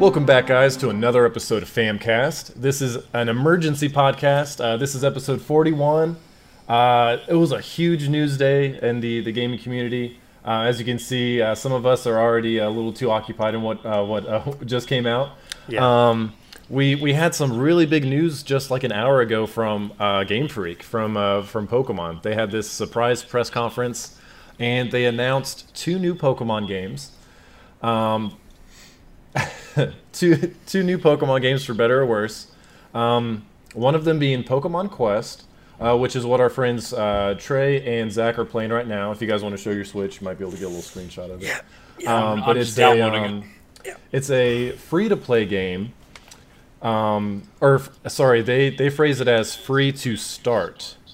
Welcome back, guys, to another episode of Famcast. This is an emergency podcast. Uh, this is episode 41. Uh, it was a huge news day in the, the gaming community. Uh, as you can see, uh, some of us are already a little too occupied in what uh, what uh, just came out. Yeah. Um, we we had some really big news just like an hour ago from uh, Game Freak from uh, from Pokemon. They had this surprise press conference, and they announced two new Pokemon games. Um, two two new Pokemon games for better or worse. Um, one of them being Pokemon Quest, uh, which is what our friends uh, Trey and Zach are playing right now. If you guys want to show your Switch, you might be able to get a little screenshot of it. um, I'm but just it's a downloading it. um, it's a free to play game. Um, or f- sorry, they they phrase it as free to start.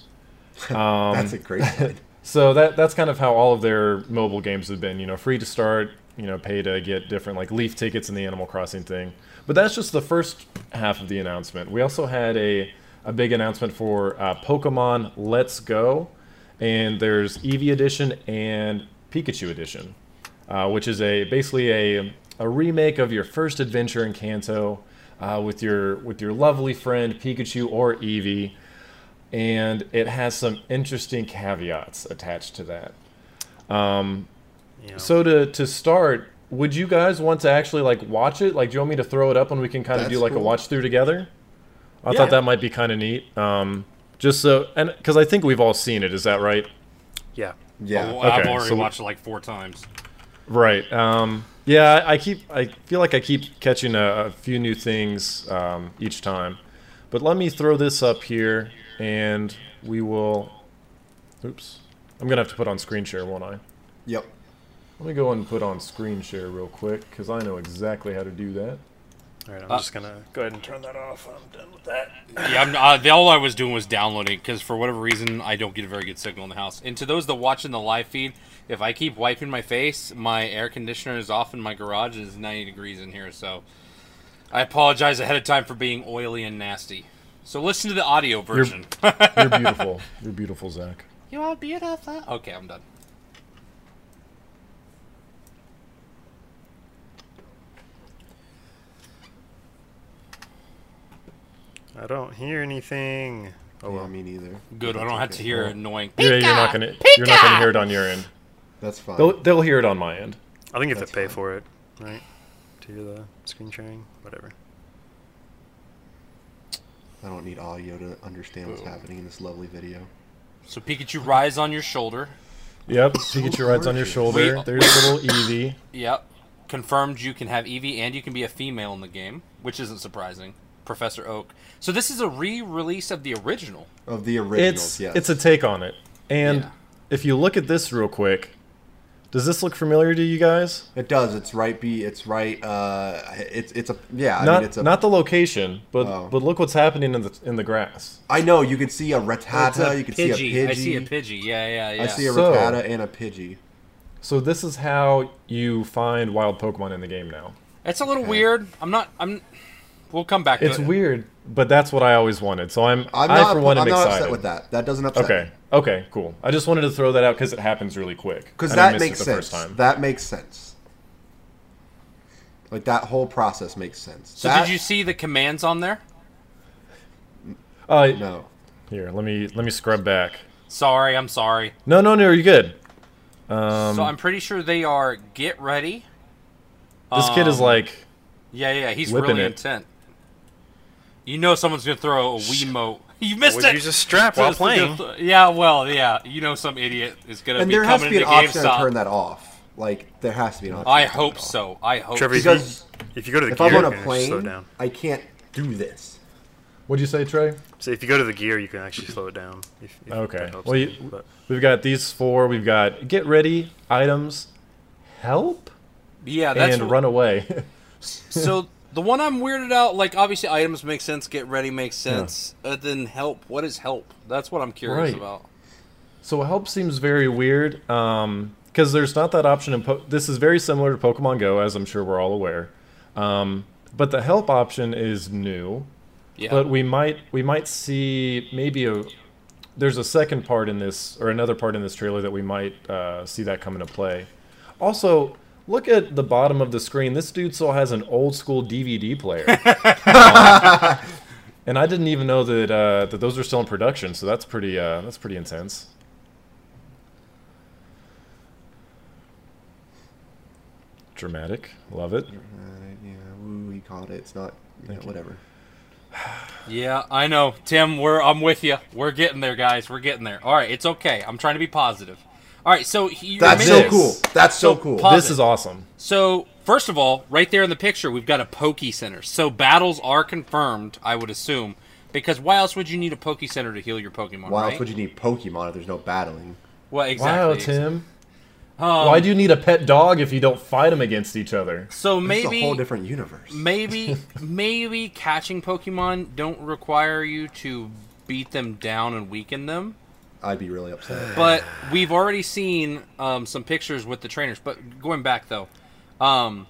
Um, That's a great so that that's kind of how all of their mobile games have been. You know, free to start. You know, pay to get different like leaf tickets in the Animal Crossing thing. But that's just the first half of the announcement. We also had a a big announcement for uh, Pokemon Let's Go, and there's Eevee Edition and Pikachu Edition, uh, which is a basically a a remake of your first adventure in Kanto uh, with your with your lovely friend Pikachu or Eevee and it has some interesting caveats attached to that. Um, You know, so to to start, would you guys want to actually like watch it? Like, do you want me to throw it up and we can kind of do That's like a watch through together? I Yeah. thought that might be kind of neat. Um, just so and because I think we've all seen it. Is that right? yeah. Yeah. Well, I've Okay, already so- watched it like four times. Right. Um, yeah, I I keep. I feel like I keep catching a, a few new things um, each time. But let me throw this up here, and we will. Oops. I'm gonna have to put on screen share, won't I? Yep. Let me go and put on screen share real quick, because I know exactly how to do that. All right, I'm Uh, just gonna go ahead and turn that off. I'm done with that. Yeah, I'm, uh, the, all I was doing was downloading because for whatever reason I don't get a very good signal in the house. And to those that watch in the live feed, if I keep wiping my face, my air conditioner is off in my garage and it's 90 degrees in here. So I apologize ahead of time for being oily and nasty. So listen to the audio version. You're beautiful. You're beautiful, Zach. you are beautiful. Okay, I'm done. I don't hear anything. Oh, well, me neither. Good. I don't have to hear annoying. Yeah, you're not gonna. You're not gonna hear it on your end. That's fine. They'll they'll hear it on my end. I think you have That's to pay fine. for it, right? To hear the screen sharing, whatever. I don't need audio to understand what's happening in this lovely video. So Pikachu rides on your shoulder. Yep. Pikachu rides on your shoulder. Wait. There's little Eevee. Yep. Confirmed you can have Eevee and you can be a female in the game, which isn't surprising. Professor Oak. So this is a re-release of the original. Of the original, It's yes. it's a take on it. And Yeah. if you look at this real quick, does this look familiar to you guys? It does. It's right. Be. It's right. Uh. It's. It's a. Yeah. I not mean, it's a. not the location, but Oh. but look what's happening in the in the grass. I know. You can see a Rattata. A you can see a Pidgey. I see a Pidgey. Yeah, yeah, yeah. I see a So- Rattata and a Pidgey. So this is how you find wild Pokemon in the game now. It's a little Okay. weird. I'm not. I'm. We'll come back. It's to it. It's weird, but that's what I always wanted. So I'm, I'm I not. for one I'm am not excited. upset with that. That doesn't upset. Okay, okay, cool. I just wanted to throw that out because it happens really quick. Because and I that makes it the sense. First time. That makes sense. Like that whole process makes sense. So That- did you see the commands on there? uh, No. Here, let me let me scrub back. Sorry, I'm sorry. No, no, no, Are you're good. Um, so I'm pretty sure they are get ready. this kid is Um, like, Yeah, yeah, he's really it. intent. You know someone's gonna throw a Wiimote. You missed Would it. use a strap while playing. yeah, well, yeah. You know some idiot is gonna And be there has to coming be an into option to turn that off. Like there has to be an option. I to hope it so. I hope. Trevor, so. if you- Because If you go to the if gear, I'm on you a can actually slow plane, down. I can't do this. what'd you say, Trey? So if you go to the gear, you can actually slow it down. If, if Okay. helps Well, you, you- but- We've got these four. We've got get ready, items, help, yeah, that's and what- run away. so the one I'm weirded out. Like obviously, items make sense. Get ready makes sense. Uh, then help. What is help? That's what I'm curious Right. about. So help seems very weird because there's not that option in. Po- this is very similar to Pokemon Go, as I'm sure we're all aware. Um, but the help option is new. Yeah. But we might we might see maybe a there's a second part in this or another part in this trailer that we might uh, see that come into play. Also, Look at the bottom of the screen. This dude still has an old school DVD player. Um, and I didn't even know that uh, that those are still in production. So that's pretty uh, that's pretty intense. Dramatic, love it. Uh, yeah, woo, he caught it. It's not, you know, whatever. Yeah, I know, Tim. We're I'm with you. We're getting there, guys. We're getting there. All right, it's okay. I'm trying to be positive. All right, so you That's mentioned- so cool. That's so So cool. This it. is awesome. So first of all, right there in the picture, we've got a Poke Center. So battles are confirmed, I would assume, because why else would you need a Poke Center to heal your Pokemon? Why right? else would you need Pokemon if there's no battling? Well, exactly. Wow. Tim. Um, Why do you need a pet dog if you don't fight them against each other? So It's maybe a whole different universe. maybe maybe catching Pokemon don't require you to beat them down and weaken them. I'd be really upset. But we've already seen um, some pictures with the trainers. But going back though, um,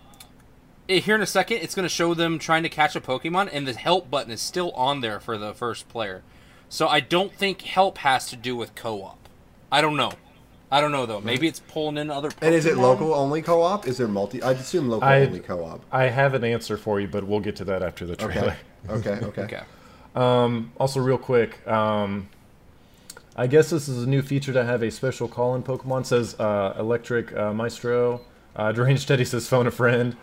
eh, here in a second, it's going to show them trying to catch a Pokemon, and the help button is still on there for the first player. So I don't think help has to do with co-op. I don't know. I don't know though. Maybe it's pulling in other. Pokemon. And is it local only co-op? Is there multi? I'd assume local I- only co-op. I have an answer for you, but we'll get to that after the trailer. Okay. Okay. Okay. Okay. Um, also, real quick, um, I guess this is a new feature to have a special call-in Pokemon. Says uh, Electric uh, Maestro. Uh, Deranged Teddy says phone a friend.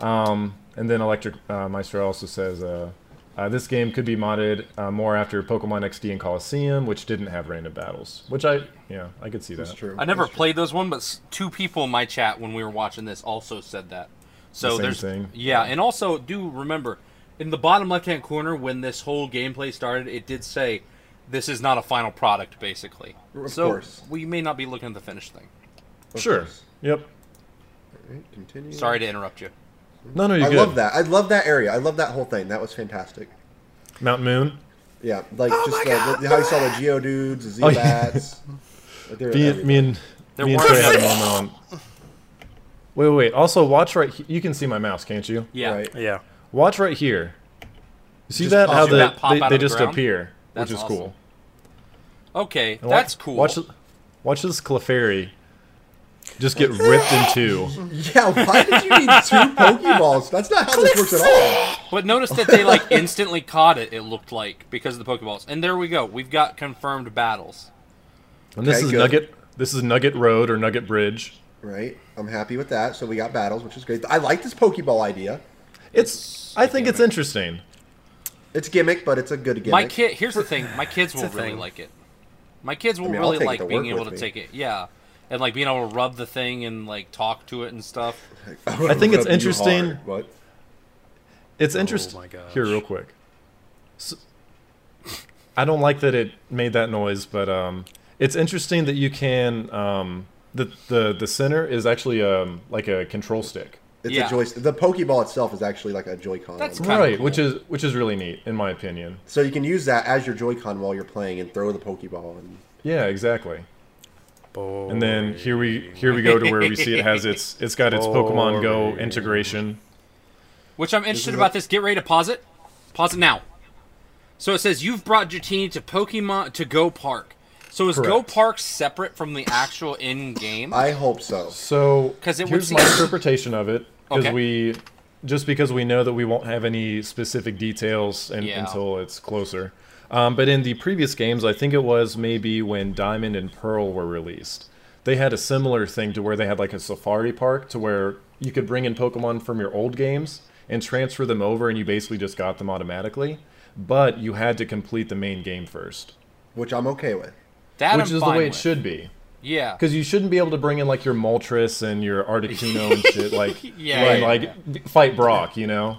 Um, and then Electric uh, Maestro also says uh, uh, this game could be modded uh, more after Pokemon XD and Colosseum, which didn't have random battles. Which I, yeah, I could see that. True. I never That's true. played those one, but two people in my chat when we were watching this also said that. So same there's thing? yeah, and also do remember in the bottom left hand corner when this whole gameplay started, it did say this is not a final product, basically. Of so course. we may not be looking at the finished thing. Of Sure. course. Yep. Alright, continue. Sorry to interrupt you. No, no, you're I good. love that. I love that area. I love that whole thing. That was fantastic. Mount Moon. Yeah, like just uh, the, how you saw the Geodudes, the Oh, yeah. Zubats. Like, they're Me, me and There me and weren't Trey had a any- moment on. Wait, wait, wait. Also, watch right. he- You can see my mouse, can't you? Yeah. Right. Yeah. Watch right here. You see Just that? How the, that they, they the just ground? appear, That's which is awesome. cool. Okay, And wa- that's cool. Watch, watch this Clefairy just get ripped in two. Yeah, why did you need two Pokeballs? That's not how this works at all. But notice that they like instantly caught it. It looked like because of the Pokeballs. And there we go. We've got confirmed battles. And this Okay, is good. Nugget. This is Nugget Road or Nugget Bridge. Right, I'm happy with that. So we got battles, which is great. I like this Pokeball idea. It's. I think it's interesting. It's gimmick, but it's a good gimmick. My kid. Here's the thing. My kids will really thing. like it. My kids will I mean, really like being able to me. take it. Yeah, and like being able to rub the thing and like talk to it and stuff. I think it's interesting. What? It's interesting. Oh. Here, real quick. So, I don't like that it made that noise, but um, it's interesting that you can. Um, the the the center is actually um like a control stick. It's Yeah. a joystick. The Pokeball itself is actually like a Joy-Con. That's on it. Kinda right, cool. which is which is really neat in my opinion. So you can use that as your Joy-Con while you're playing and throw the Pokeball. And Yeah, exactly. Boy. And then here we here we go to where we see it has its it's got its Pokemon Go integration. Which I'm interested is about a- this. Get ready to pause it. Pause it now. So it says you've brought Dratini to Pokemon to Go Park. So is Go Park separate from the actual in-game? I hope so. So 'Cause it would here's my interpretation of it because Okay. we just because we know that we won't have any specific details in, Yeah. until it's closer. Um, but in the previous games, I think it was maybe when Diamond and Pearl were released, they had a similar thing to where they had like a safari park to where you could bring in Pokemon from your old games and transfer them over, and you basically just got them automatically. But you had to complete the main game first, Which I'm okay with. that which I'm is the fine way it should be. Yeah. Because you shouldn't be able to bring in like your Moltres and your Articuno and shit, like Yeah, and, yeah, like fight Brock, you know.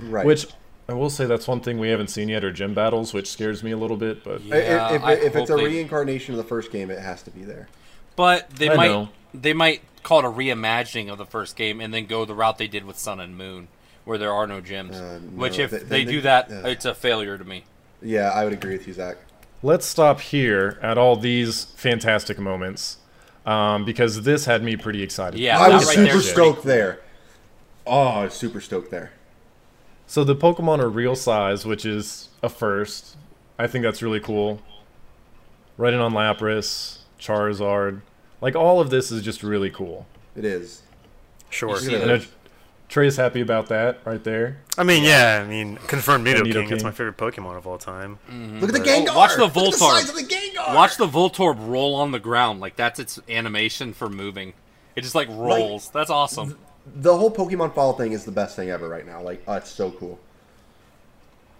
Right. Which I will say that's one thing we haven't seen yet are gym battles, which scares me a little bit. But Yeah, if, if, if it's a reincarnation of the first game, it has to be there. But they I might know. they might call it a reimagining of the first game and then go the route they did with Sun and Moon, where there are no gyms. Uh, Which if they- they, they- do that, uh. it's a failure to me. Yeah, I would agree with you, Zach. Let's stop here at all these fantastic moments, um, because this had me pretty excited. Yeah, I was right super there is pretty stoked there. Oh, I was super stoked there. So the Pokemon are real size, which is a first. I think that's really cool. Right in on Lapras, Charizard, like all of this is just really cool. It is. Sure. You see I know Trey's happy about that right there. I mean, yeah. I mean, confirmed Nidoking. Nidoking. That's my favorite Pokemon of all time. Look at the Oh, Gengar. watch the Look at Voltorb. size of the Gengar. Watch the Voltorb roll on the ground. Like that's its animation for moving. It just like rolls. That's awesome. The whole Pokemon Fall thing is the best thing ever right now. Like, oh, it's so cool.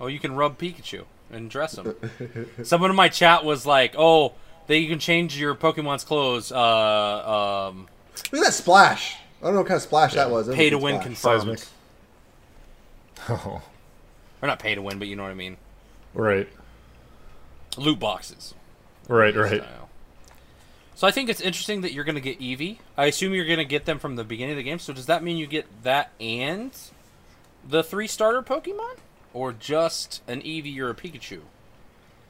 Oh, you can rub Pikachu and dress him. Someone in my chat was like, "Oh, that you can change your Pokemon's clothes." Uh, um, Look at that splash. I don't know what kind of splash that was. That was pay to win splash. confirmed, Seismic. Oh, or not pay to win, but you know what I mean. right, Loot boxes. right, right. style. So I think it's interesting that you're going to get Eevee. I assume you're going to get them from the beginning of the game. So does that mean you get that and the three starter Pokemon, or just an Eevee or a Pikachu?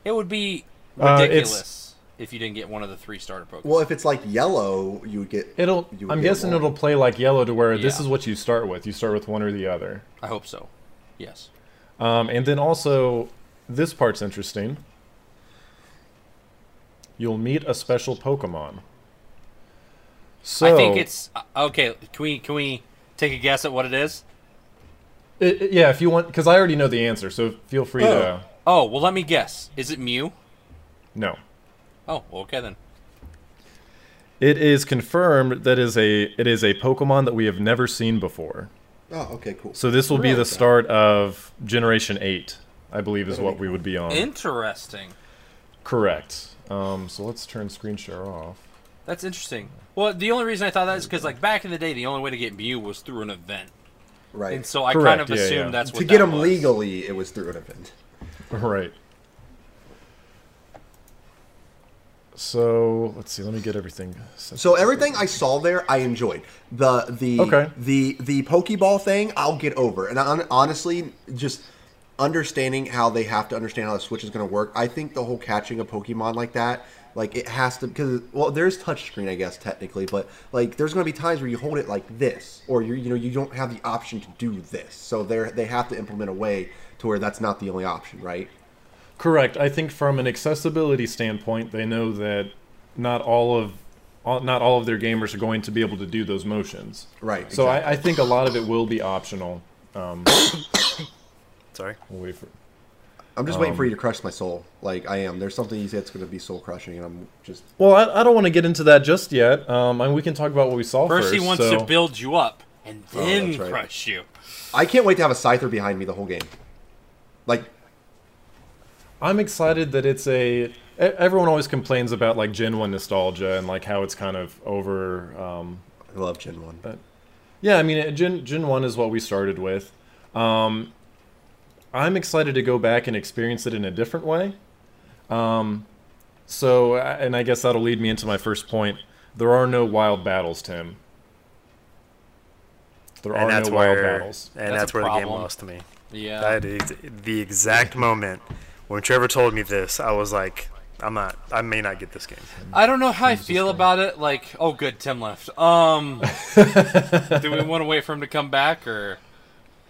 It would be Uh, it's- ridiculous if you didn't get one of the three starter Pokemon. Well, if it's like yellow, you would get. It'll. you would I'm get guessing one. it'll play like yellow to where this is what you start with. You start with one or the other. I hope so. Yes. Um, and then also, this part's interesting. You'll meet a special Pokemon. So I think it's uh, okay. Can we can we take a guess at what it is? it- it- yeah. If you want, because I already know the answer, so feel free to. Oh well, let me guess. Is it Mew? No, Oh, okay then. it is confirmed that is a it is a Pokemon that we have never seen before. Oh, okay, cool. So this will be the start of Generation Eight, I believe, is what we would be on. Interesting. Correct. Um, so let's turn screen share off. That's interesting. Well, the only reason I thought that is because, like, back in the day, the only way to get Mew was through an event, Right. and so I Correct, kind of yeah, assumed yeah. that's what to get that them was. legally, it was through an event. Right. So let's see. Let me get everything. Set. So everything I saw there, I enjoyed. The the Okay. the the Pokeball thing, I'll get over. And hon- honestly, just understanding how they have to understand how the Switch is going to work, I think the whole catching a Pokemon like that, like it has to because well, there's touchscreen, I guess technically, but like there's going to be times where you hold it like this, or you you know you don't have the option to do this. So they they have to implement a way to where that's not the only option, right? Correct. I think from an accessibility standpoint, they know that not all of all, not all of their gamers are going to be able to do those motions. Right. So exactly. I, I think a lot of it will be optional. Um, Sorry. we'll wait for. I'm just waiting for um, you to crush my soul. Like I am. There's something you said that's going to be soul crushing, and I'm just Well, I, I don't want to get into that just yet. Um, and we can talk about what we saw first. First, he wants so- to build you up and Oh, then that's right. crush you. I can't wait to have a Scyther behind me the whole game. Like, I'm excited that it's a. Everyone always complains about like Gen One nostalgia and like how it's kind of over. Um, I love Gen 1. But yeah, I mean, Gen Gen One is what we started with. Um, I'm excited to go back and experience it in a different way. Um, so, uh, and I guess that'll lead me into my first point. There are no wild battles, Tim. There And are that's no wild battles. and That's that's, a where the game lost to me. Yeah. That is the exact moment when Trevor told me this. I was like, I'm not. I may not get this game. I don't know how I feel about it. Like, oh, good, Tim left. Um, do we want to wait for him to come back, or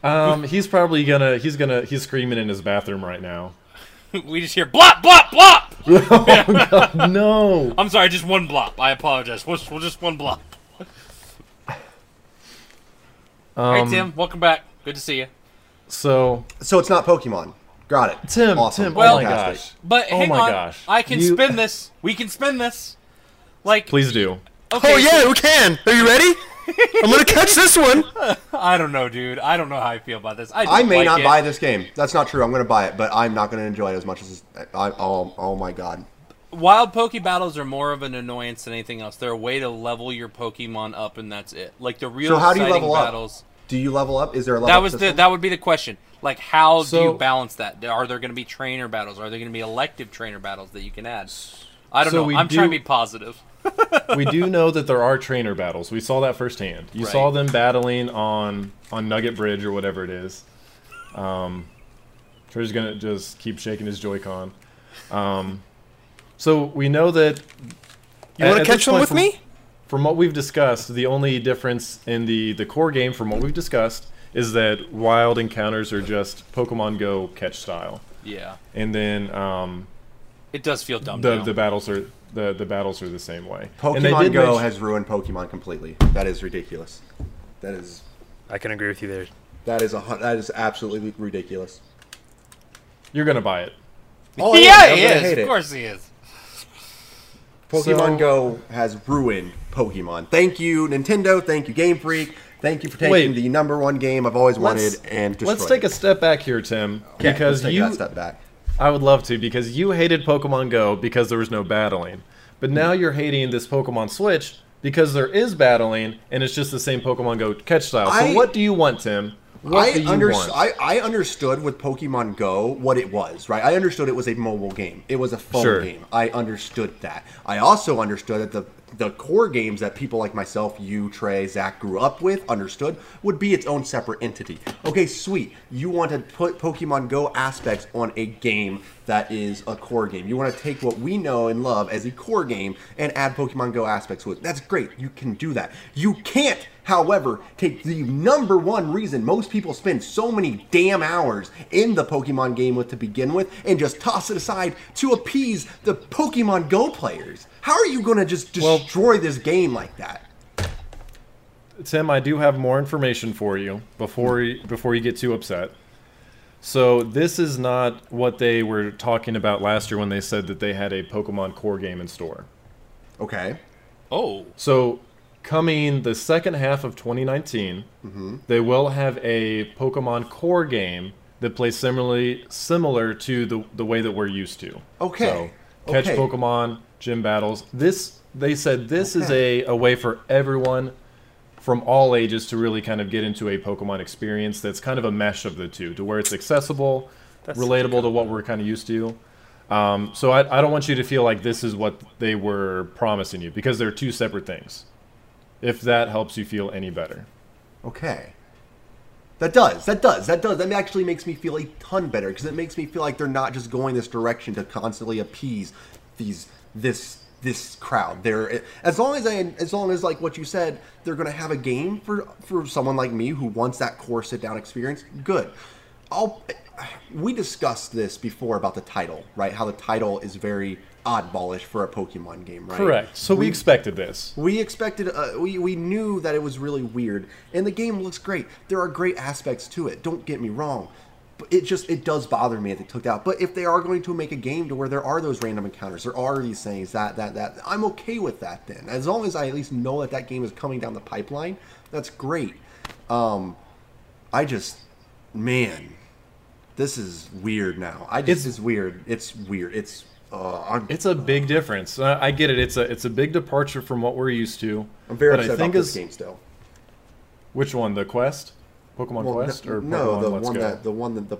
Um, he's probably gonna. He's gonna. He's screaming in his bathroom right now. we just hear blop, blop, blop? Oh no. I'm sorry, just one blop. I apologize. We'll, we'll just one blop. Um, hey, Tim, welcome back. Good to see you. So, So it's not Pokemon. Got it. Tim, Awesome. Tim, Well- oh my Fantastic. gosh. But Oh hang my on, gosh. I can You- spin this. We can spin this. Like, Please do. okay, Oh yeah, we can. Are you ready? I'm gonna catch this one. I don't know, dude. I don't know how I feel about this. I, I may like not it. buy this game. That's not true. I'm going to buy it, but I'm not going to enjoy it as much as. I, oh, oh my god. Wild Poke battles are more of an annoyance than anything else. They're a way to level your Pokemon up, and that's it. Like the real So how do you exciting level up? Do you level up? Is there a level That up was the that would be the question. Like, how do you balance that? Are there going to be trainer battles? Are there going to be elective trainer battles that you can add? I don't So know. I'm trying to be positive. we do know that there are trainer battles. We saw that firsthand. You Right. saw them battling on on Nugget Bridge or whatever it is. Um, Trevor's gonna just keep shaking his Joy-Con. Um, so we know that. You want to catch one point with from- me? From what we've discussed, the only difference in the the core game from what we've discussed is that wild encounters are just Pokemon Go catch style, Yeah, and then um, it does feel dumb. the now. the battles are the the battles are the same way. Pokemon did Go mention- has ruined Pokemon completely. That is ridiculous. That is I can agree with you there. that is a hun- that is absolutely ridiculous. You're gonna buy it. Oh, I am. yeah, he is. hate Of it. course he is. Pokemon So- Go has ruined Pokemon. Thank you, Nintendo. Thank you, Game Freak. Thank you for taking Wait. the number one game I've always wanted Let's, and let's destroyed take a step back here, Tim, Okay, because you. step back. I would love to because you hated Pokemon Go because there was no battling, but now you're hating this Pokemon Switch because there is battling and it's just the same Pokemon Go catch style. So I- what do you want, Tim? What I, do you under- want? I, I understood with Pokemon Go what it was, right? I understood it was a mobile game. It was a phone Sure. game. I understood that. I also understood that the the core games that people like myself, you, Trey, Zach grew up with, understood, would be its own separate entity. Okay, sweet. You want to put Pokemon Go aspects on a game that is a core game. You want to take what we know and love as a core game and add Pokemon Go aspects to it. That's great. You can do that. You can't However, take the number one reason most people spend so many damn hours in the Pokemon game with to begin with and just toss it aside to appease the Pokemon Go players. How are you going to just Well- destroy this game like that? Tim, I do have more information for you before you, before you get too upset. So this is not what they were talking about last year when they said that they had a Pokemon core game in store. Okay. Oh, So coming the second half of 2019, mm-hmm. they will have a Pokemon core game that plays similarly similar to the the way that we're used to. Okay. So catch Okay. Pokemon, gym battles. This they said this is a, a way for everyone from all ages to really kind of get into a Pokemon experience that's kind of a mesh of the two, to where it's accessible, relatable to what we're kind of used to. Um, so I, I don't want you to feel like this is what they were promising you because they're two separate things. If that helps you feel any better. Okay. That does. That does. That does. That actually makes me feel a ton better because it makes me feel like they're not just going this direction to constantly appease these this this crowd. They're as long as I as long as like what you said, they're going to have a game for for someone like me who wants that core sit down experience. Good. I'll we discussed this before about the title, right? How the title is very oddballish for a Pokemon game, right? Correct. So we expected this. We expected, uh, we, we knew that it was really weird, and the game looks great. There are great aspects to it. Don't get me wrong, it just it does bother me that they took that. out. But if they are going to make a game to where there are those random encounters, there are these things that that that I'm okay with that. Then, as long as I at least know that that game is coming down the pipeline, that's great. Um, I just, man, this is weird now. I just It's- it's weird. It's weird. It's uh, I'm, It's a big difference. I, I get it. It's a it's a big departure from what we're used to. I'm very but upset I think about this is game still. which one? The Quest, Pokemon Well, Quest, no, or no, Pokemon the Let's one Go? that the one that the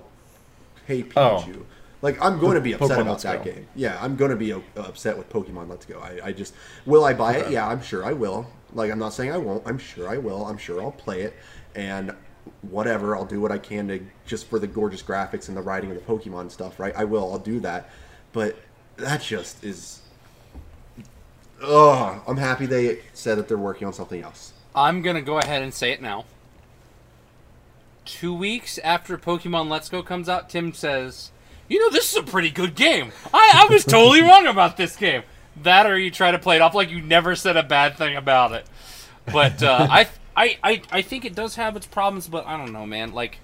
Hey Oh. Pikachu. Like I'm going to be upset Pokemon about Let's that Go. game. Yeah, I'm going to be uh, upset with Pokemon Let's Go. I, I just will I buy it? Yeah, I'm sure I will. Like I'm not saying I won't. I'm sure I will. I'm sure I'll play it and whatever. I'll do what I can to just for the gorgeous graphics and the writing of the Pokemon stuff. Right? I will. I'll do that. But that just is. Ugh. I'm happy they said that they're working on something else. I'm gonna go ahead and say it now. Two weeks after Pokemon Let's Go comes out, Tim says, "You know, this is a pretty good game. I, I was totally wrong about this game." That, or you try to play it off like you never said a bad thing about it. But uh, I, I, I, I think it does have its problems, but I don't know, man. Like,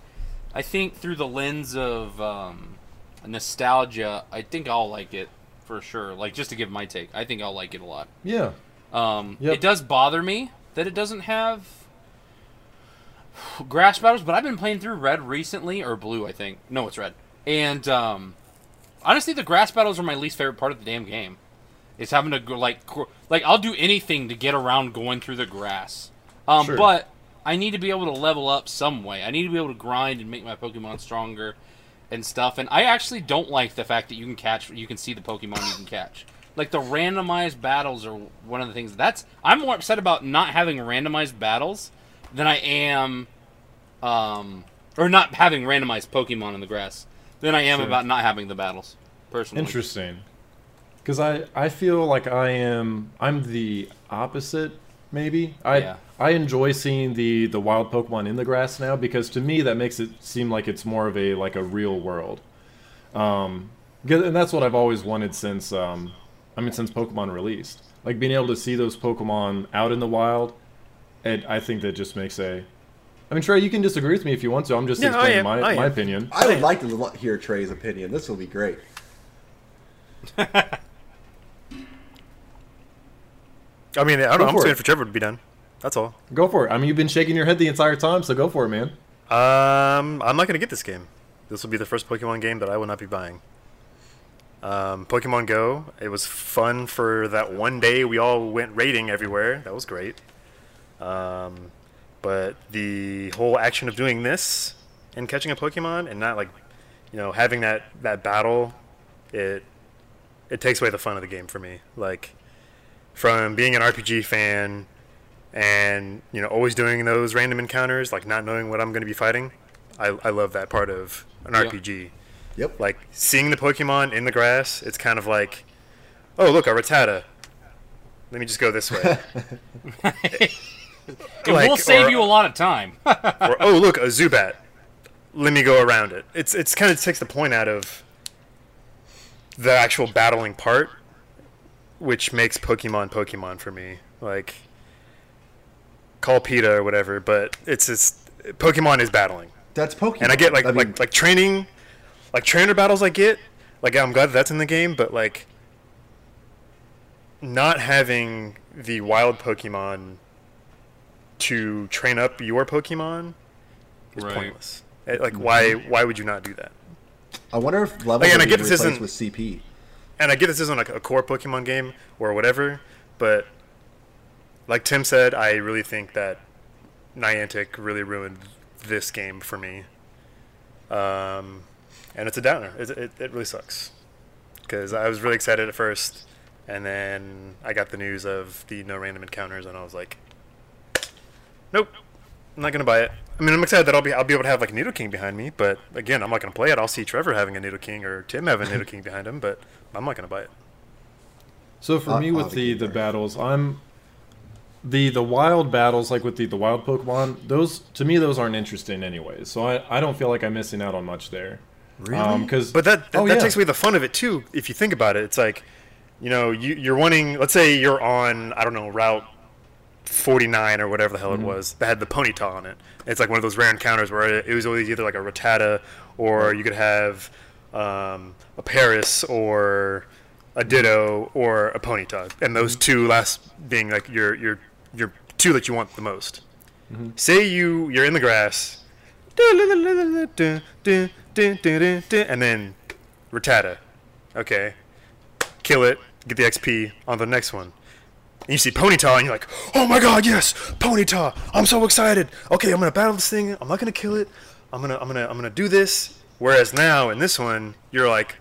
I think through the lens of um, nostalgia, I think I'll like it for sure. Like, just to give my take, I think I'll like it a lot. Yeah. Um, Yep. It does bother me that it doesn't have grass battles, but I've been playing through red recently, or blue, I think. No, it's red. And um, honestly, the grass battles are my least favorite part of the damn game. It's having to go like like I'll do anything to get around going through the grass. Um, Sure. But I need to be able to level up some way. I need to be able to grind and make my Pokemon stronger and stuff. And I actually don't like the fact that you can catch, you can see the Pokemon you can catch. Like the randomized battles are one of the things that's I'm more upset about not having randomized battles than I am, um, or not having randomized Pokemon in the grass than I am Sure. about not having the battles. Personally, Interesting. Because I, I feel like I am I'm the opposite maybe. I Yeah. I enjoy seeing the the wild Pokemon in the grass now because to me that makes it seem like it's more of a like a real world. Um, and that's what I've always wanted since um, I mean since Pokemon released. Like being able to see those Pokemon out in the wild it, I think that just makes a. I mean, Trey, you can disagree with me if you want to. I'm just Yeah, explaining my, my opinion. I would like to hear Trey's opinion. This will be great. I mean, I don't Go know. I'm for just waiting for Trevor to be done. That's all. Go for it. I mean, you've been shaking your head the entire time, so go for it, man. Um, I'm not gonna get this game. This will be the first Pokemon game that I will not be buying. Um, Pokemon Go. It was fun for that one day we all went raiding everywhere. That was great. Um, but the whole action of doing this and catching a Pokemon and not like, you know, having that that battle, it it takes away the fun of the game for me. Like from being an RPG fan and you know always doing those random encounters like not knowing what i'm going to be fighting I, I love that part of an Yeah. rpg Yep. like seeing the pokemon in the grass it's kind of like oh look a rattata let me just go this way It Like, will save or- you a lot of time. or oh look a zubat let me go around it it's it's kind of takes the point out of the actual battling part which makes pokemon pokemon for me like call PETA or whatever but it's just pokemon is battling That's Pokemon. and I get like I mean, like like training, like trainer battles. I get like I'm glad that's in the game, but like not having the wild Pokemon to train up your Pokemon is Right. pointless. Eh, Like why why would you not do that? I wonder if level Like, and I get being this isn't- with CP. And I get this isn't like a core Pokemon game or whatever, but like Tim said, I really think that Niantic really ruined this game for me. Um, and it's a downer. It, it, it really sucks because I was really excited at first, and then I got the news of the no random encounters, and I was like, nope, I'm not gonna buy it. I mean, I'm excited that I'll be I'll be able to have like Nidoking behind me, but again, I'm not gonna play it. I'll see Trevor having a Nidoking or Tim having a Nidoking behind him, but I'm not gonna buy it. So for Uh, me I'll with have a the the battles, I'm the the wild battles like with the the wild Pokemon. Those to me those aren't interesting anyways. So I I don't feel like I'm missing out on much there. Really? Because But that that, oh, that yeah. takes away the fun of it too. If you think about it, it's like, you know, you, you're wanting. Let's say you're on I don't know Route 49 or whatever the hell Mm-hmm. it was that had the Ponyta on it. It's like one of those rare encounters where it was always either like a Rattata or you could have um, a Paras or a Ditto or a Ponyta, and those two last being like your your your two that you want the most. Say you you're in the grass, and then Rattata. Okay, kill it, get the XP on the next one. And you see Ponyta, and you're like, "Oh my God, yes, Ponyta! I'm so excited! Okay, I'm gonna battle this thing. I'm not gonna kill it. I'm gonna, I'm gonna, I'm gonna do this." Whereas now in this one, you're like,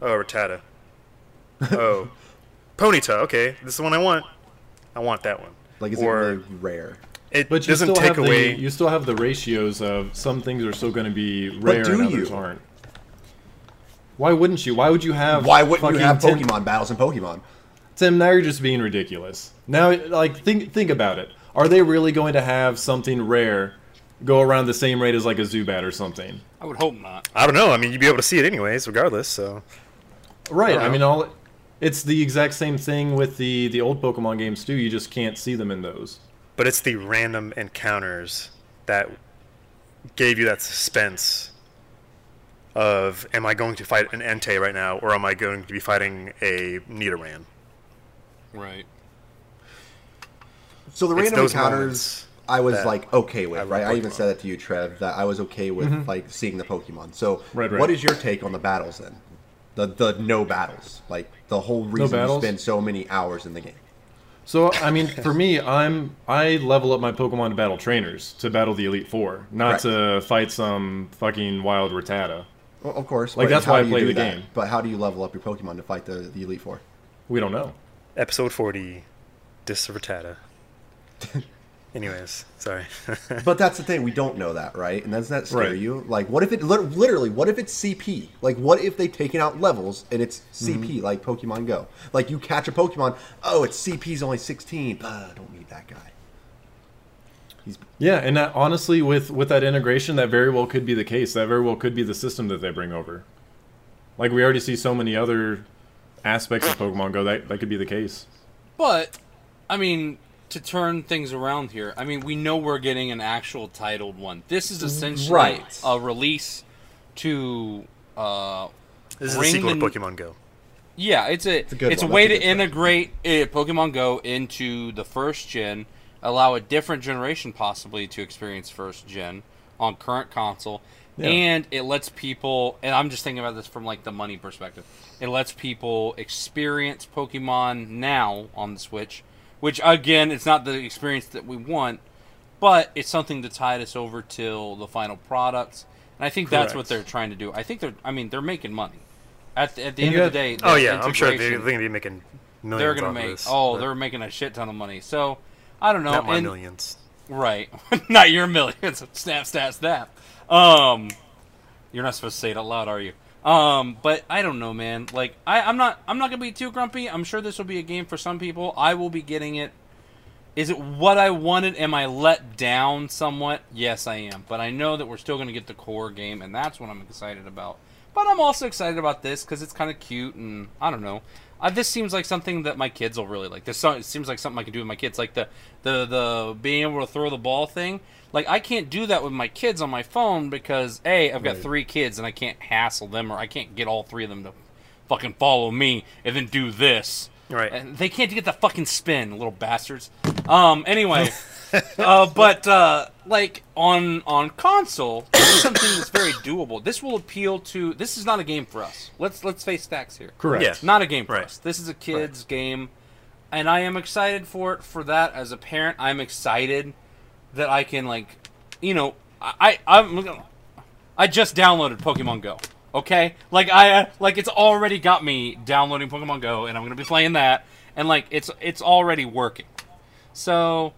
"Oh, Rattata. Oh, Ponyta. Okay, this is the one I want. I want that one." like, is or it really rare? it but you doesn't still take have away. the you still have the ratios of some things are still going to be rare and others you? aren't. Why wouldn't you? Why would you have? Why wouldn't you fucking have 10 Pokemon battles in Pokemon? Tim, now you're just being ridiculous. Now, like, think think about it. Are they really going to have something rare go around the same rate as like a Zubat or something? I would hope not. I don't know. I mean, you'd be able to see it anyways, regardless. So Right. I know. mean, all it's the exact same thing with the the old Pokemon games too. You just can't see them in those. but it's the random encounters that gave you that suspense of am I going to fight an Entei right now or am I going to be fighting a Nidoran? Right. So the random encounters, I was like okay with, I right? I even said that to you, Trev, that I was okay with mm-hmm. like seeing the Pokemon. So, Right, right. what is your take on the battles then? The the no battles, like the whole reason you spend so many hours in the game. So I mean, for me, I'm I level up my Pokemon to battle trainers to battle the Elite Four, not Correct. to fight some fucking wild Rattata. Well, of course, Like, but that's how why I do you play the that? game. But how do you level up your Pokemon to fight the, the Elite Four? We don't know. Episode 40, Dissertata. Anyways, sorry. But that's the thing, we don't know that, right? And doesn't that scare Right. you? Like, what if it literally? What if it's CP? Like, what if they've taken out levels and it's Mm-hmm. CP like Pokemon Go? Like, you catch a Pokemon, oh, its CP's only sixteen. Uh, don't need that guy. He's Yeah, and that, honestly, with with that integration, that very well could be the case. That very well could be the system that they bring over. Like we already see so many other aspects of Pokemon Go that that could be the case. But, I mean, to turn things around here. I mean, we know we're getting an actual titled one. This is essentially Right. a release to uh, This is a Bring sequel to the- Pokemon Go. Yeah, it's a it's a a, good one. way That's to a integrate uh, Pokemon Go into the first gen, allow a different generation possibly to experience first gen on current console, Yeah. and it lets people. And I'm just thinking about this from like the money perspective. It lets people experience Pokemon now on the Switch, which again, it's not the experience that we want, but it's something to tide us over till the final products. And I think that's what they're trying to do. I think they're. I mean, they're making money. At the, at the And end you of the day, Oh yeah, I'm sure they're, they're going to be making millions. they're gonna make. This, oh, but they're making a shit ton of money. So I don't know. not my and- millions. Right, not your millions. snap, snap, snap. Um, you're not supposed to say it out loud, are you? Um, but I don't know, man. Like I, I'm not. I'm not gonna be too grumpy. I'm sure this will be a game for some people. I will be getting it. Is it what I wanted? Am I let down somewhat? Yes, I am. But I know that we're still to get the core game, and that's what I'm excited about. But I'm also excited about this because it's kind of cute, and I don't know. Uh, this seems like something that my kids will really like. This so- seems like something I can do with my kids, like the the the being able to throw the ball thing. Like I can't do that with my kids on my phone because a I've got Right. three kids and I can't hassle them or I can't get all three of them to fucking follow me and then do this. Right. And they can't get the fucking spin, little bastards. Um. Anyway, uh, but uh, like on on console, this is something that's very doable. This will appeal to. This is not a game for us. Let's let's face facts here. Correct. Yeah. Not a game for Right. us. This is a kids game, and I am excited for it. For that, as a parent, I'm excited that I can like, you know, I, I I'm I just downloaded Pokemon Go. Okay, like I uh, like it's already got me downloading Pokemon Go, and I'm gonna be playing that, and like it's it's already working. So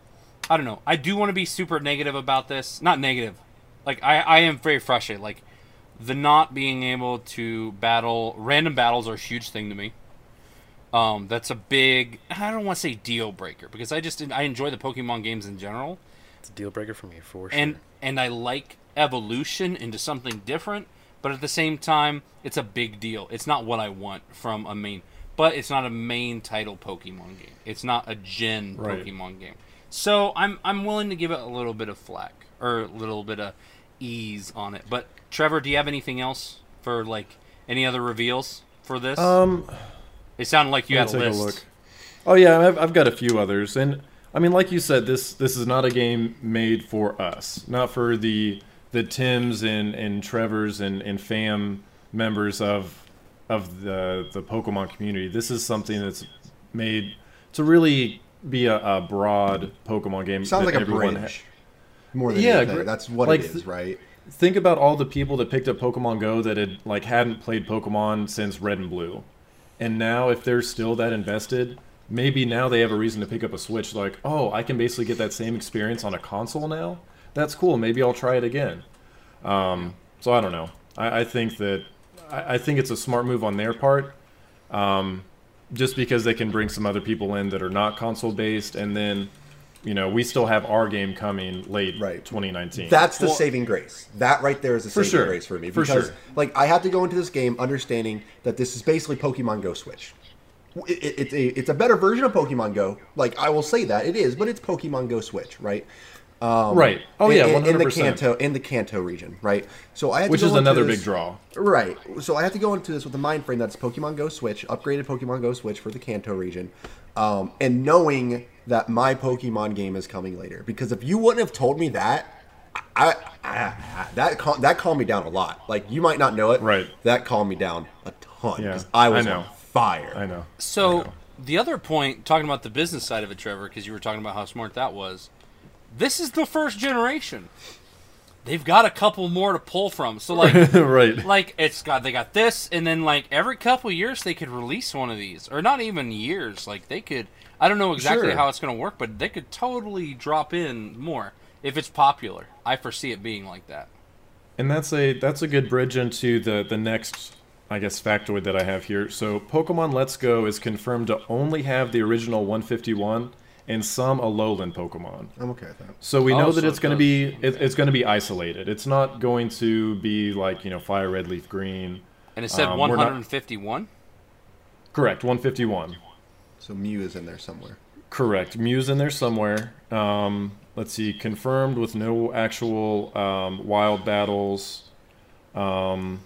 I don't know. I do want to be super negative about this. Not negative. Like I I am very frustrated. Like the not being able to battle random battles are a huge thing to me. Um, that's a big. I don't want to say deal breaker because I just I enjoy the Pokemon games in general It's a deal breaker for me for sure. and and I like evolution into something different, but at the same time, it's a big deal. It's not what I want from a main, but it's not a main title Pokemon game. It's not a gen Right. Pokemon game. So I'm I'm willing to give it a little bit of flack or a little bit of ease on it. But Trevor, do you have anything else for like any other reveals for this? Um, it sounded like you had a list. Oh yeah, I've, I've got a few others, and I mean, like you said, this this is not a game made for us, not for the the Tims and and Trevors and and fam members of of the the Pokemon community. This is something that's made to really be a, a broad Pokemon game. Sounds like a bridge. More than Yeah, anything. That's what like it is, right? think about all the people that picked up Pokemon Go that had like hadn't played Pokemon since Red and Blue, and now if they're still that invested, maybe now they have a reason to pick up a Switch. Like, oh, I can basically get that same experience on a console now. That's cool. Maybe I'll try it again. Um, so I don't know. I, I think that I, I think it's a smart move on their part. Um, just because they can bring some other people in that are not console based, and then, you know, we still have our game coming late Right. 2019. That's the Well- saving grace. That right there is the saving sure. grace for me For because sure. like I have to go into this game understanding that this is basically Pokemon Go Switch. It, it, it's a it's a better version of Pokemon Go. Like I will say that it is, but it's Pokemon Go Switch, right? Um, Right. Oh, in- yeah, in, in the 100%. Kanto in the Kanto region, right? So I had which to is go into another this- big draw. Right. So I have to go into this with the mind frame that's Pokemon Go Switch, upgraded Pokemon Go Switch for the Kanto region, um, and knowing that my Pokemon game is coming later. Because if you wouldn't have told me that, I, I, I that cal- that calmed me down a lot. Like you might not know it, Right. That calmed me down a ton Yeah, because I I was know. on fire. I know. So the other point, talking about the business side of it, Trevor, because you were talking about how smart that was. This is the first generation. They've got a couple more to pull from. So like, right. like it's got they got this, and then like every couple years they could release one of these, or not even years. Like they could. I don't know exactly Sure. how it's going to work, but they could totally drop in more if it's popular. I foresee it being like that. And that's a that's a good bridge into the the next I guess factoid that I have here. So Pokemon Let's Go is confirmed to only have the original 151 and some Alolan Pokemon. I'm okay with that. So we Oh, know that so it's it going to does. be it, it's going to be isolated. It's not going to be like you know Fire Red Leaf Green. And it said Um, we're not- 151. Correct, 151. So Mew is in there somewhere. Correct. Mew's in there somewhere. Um, let's see. Confirmed with no actual um, wild battles. Um,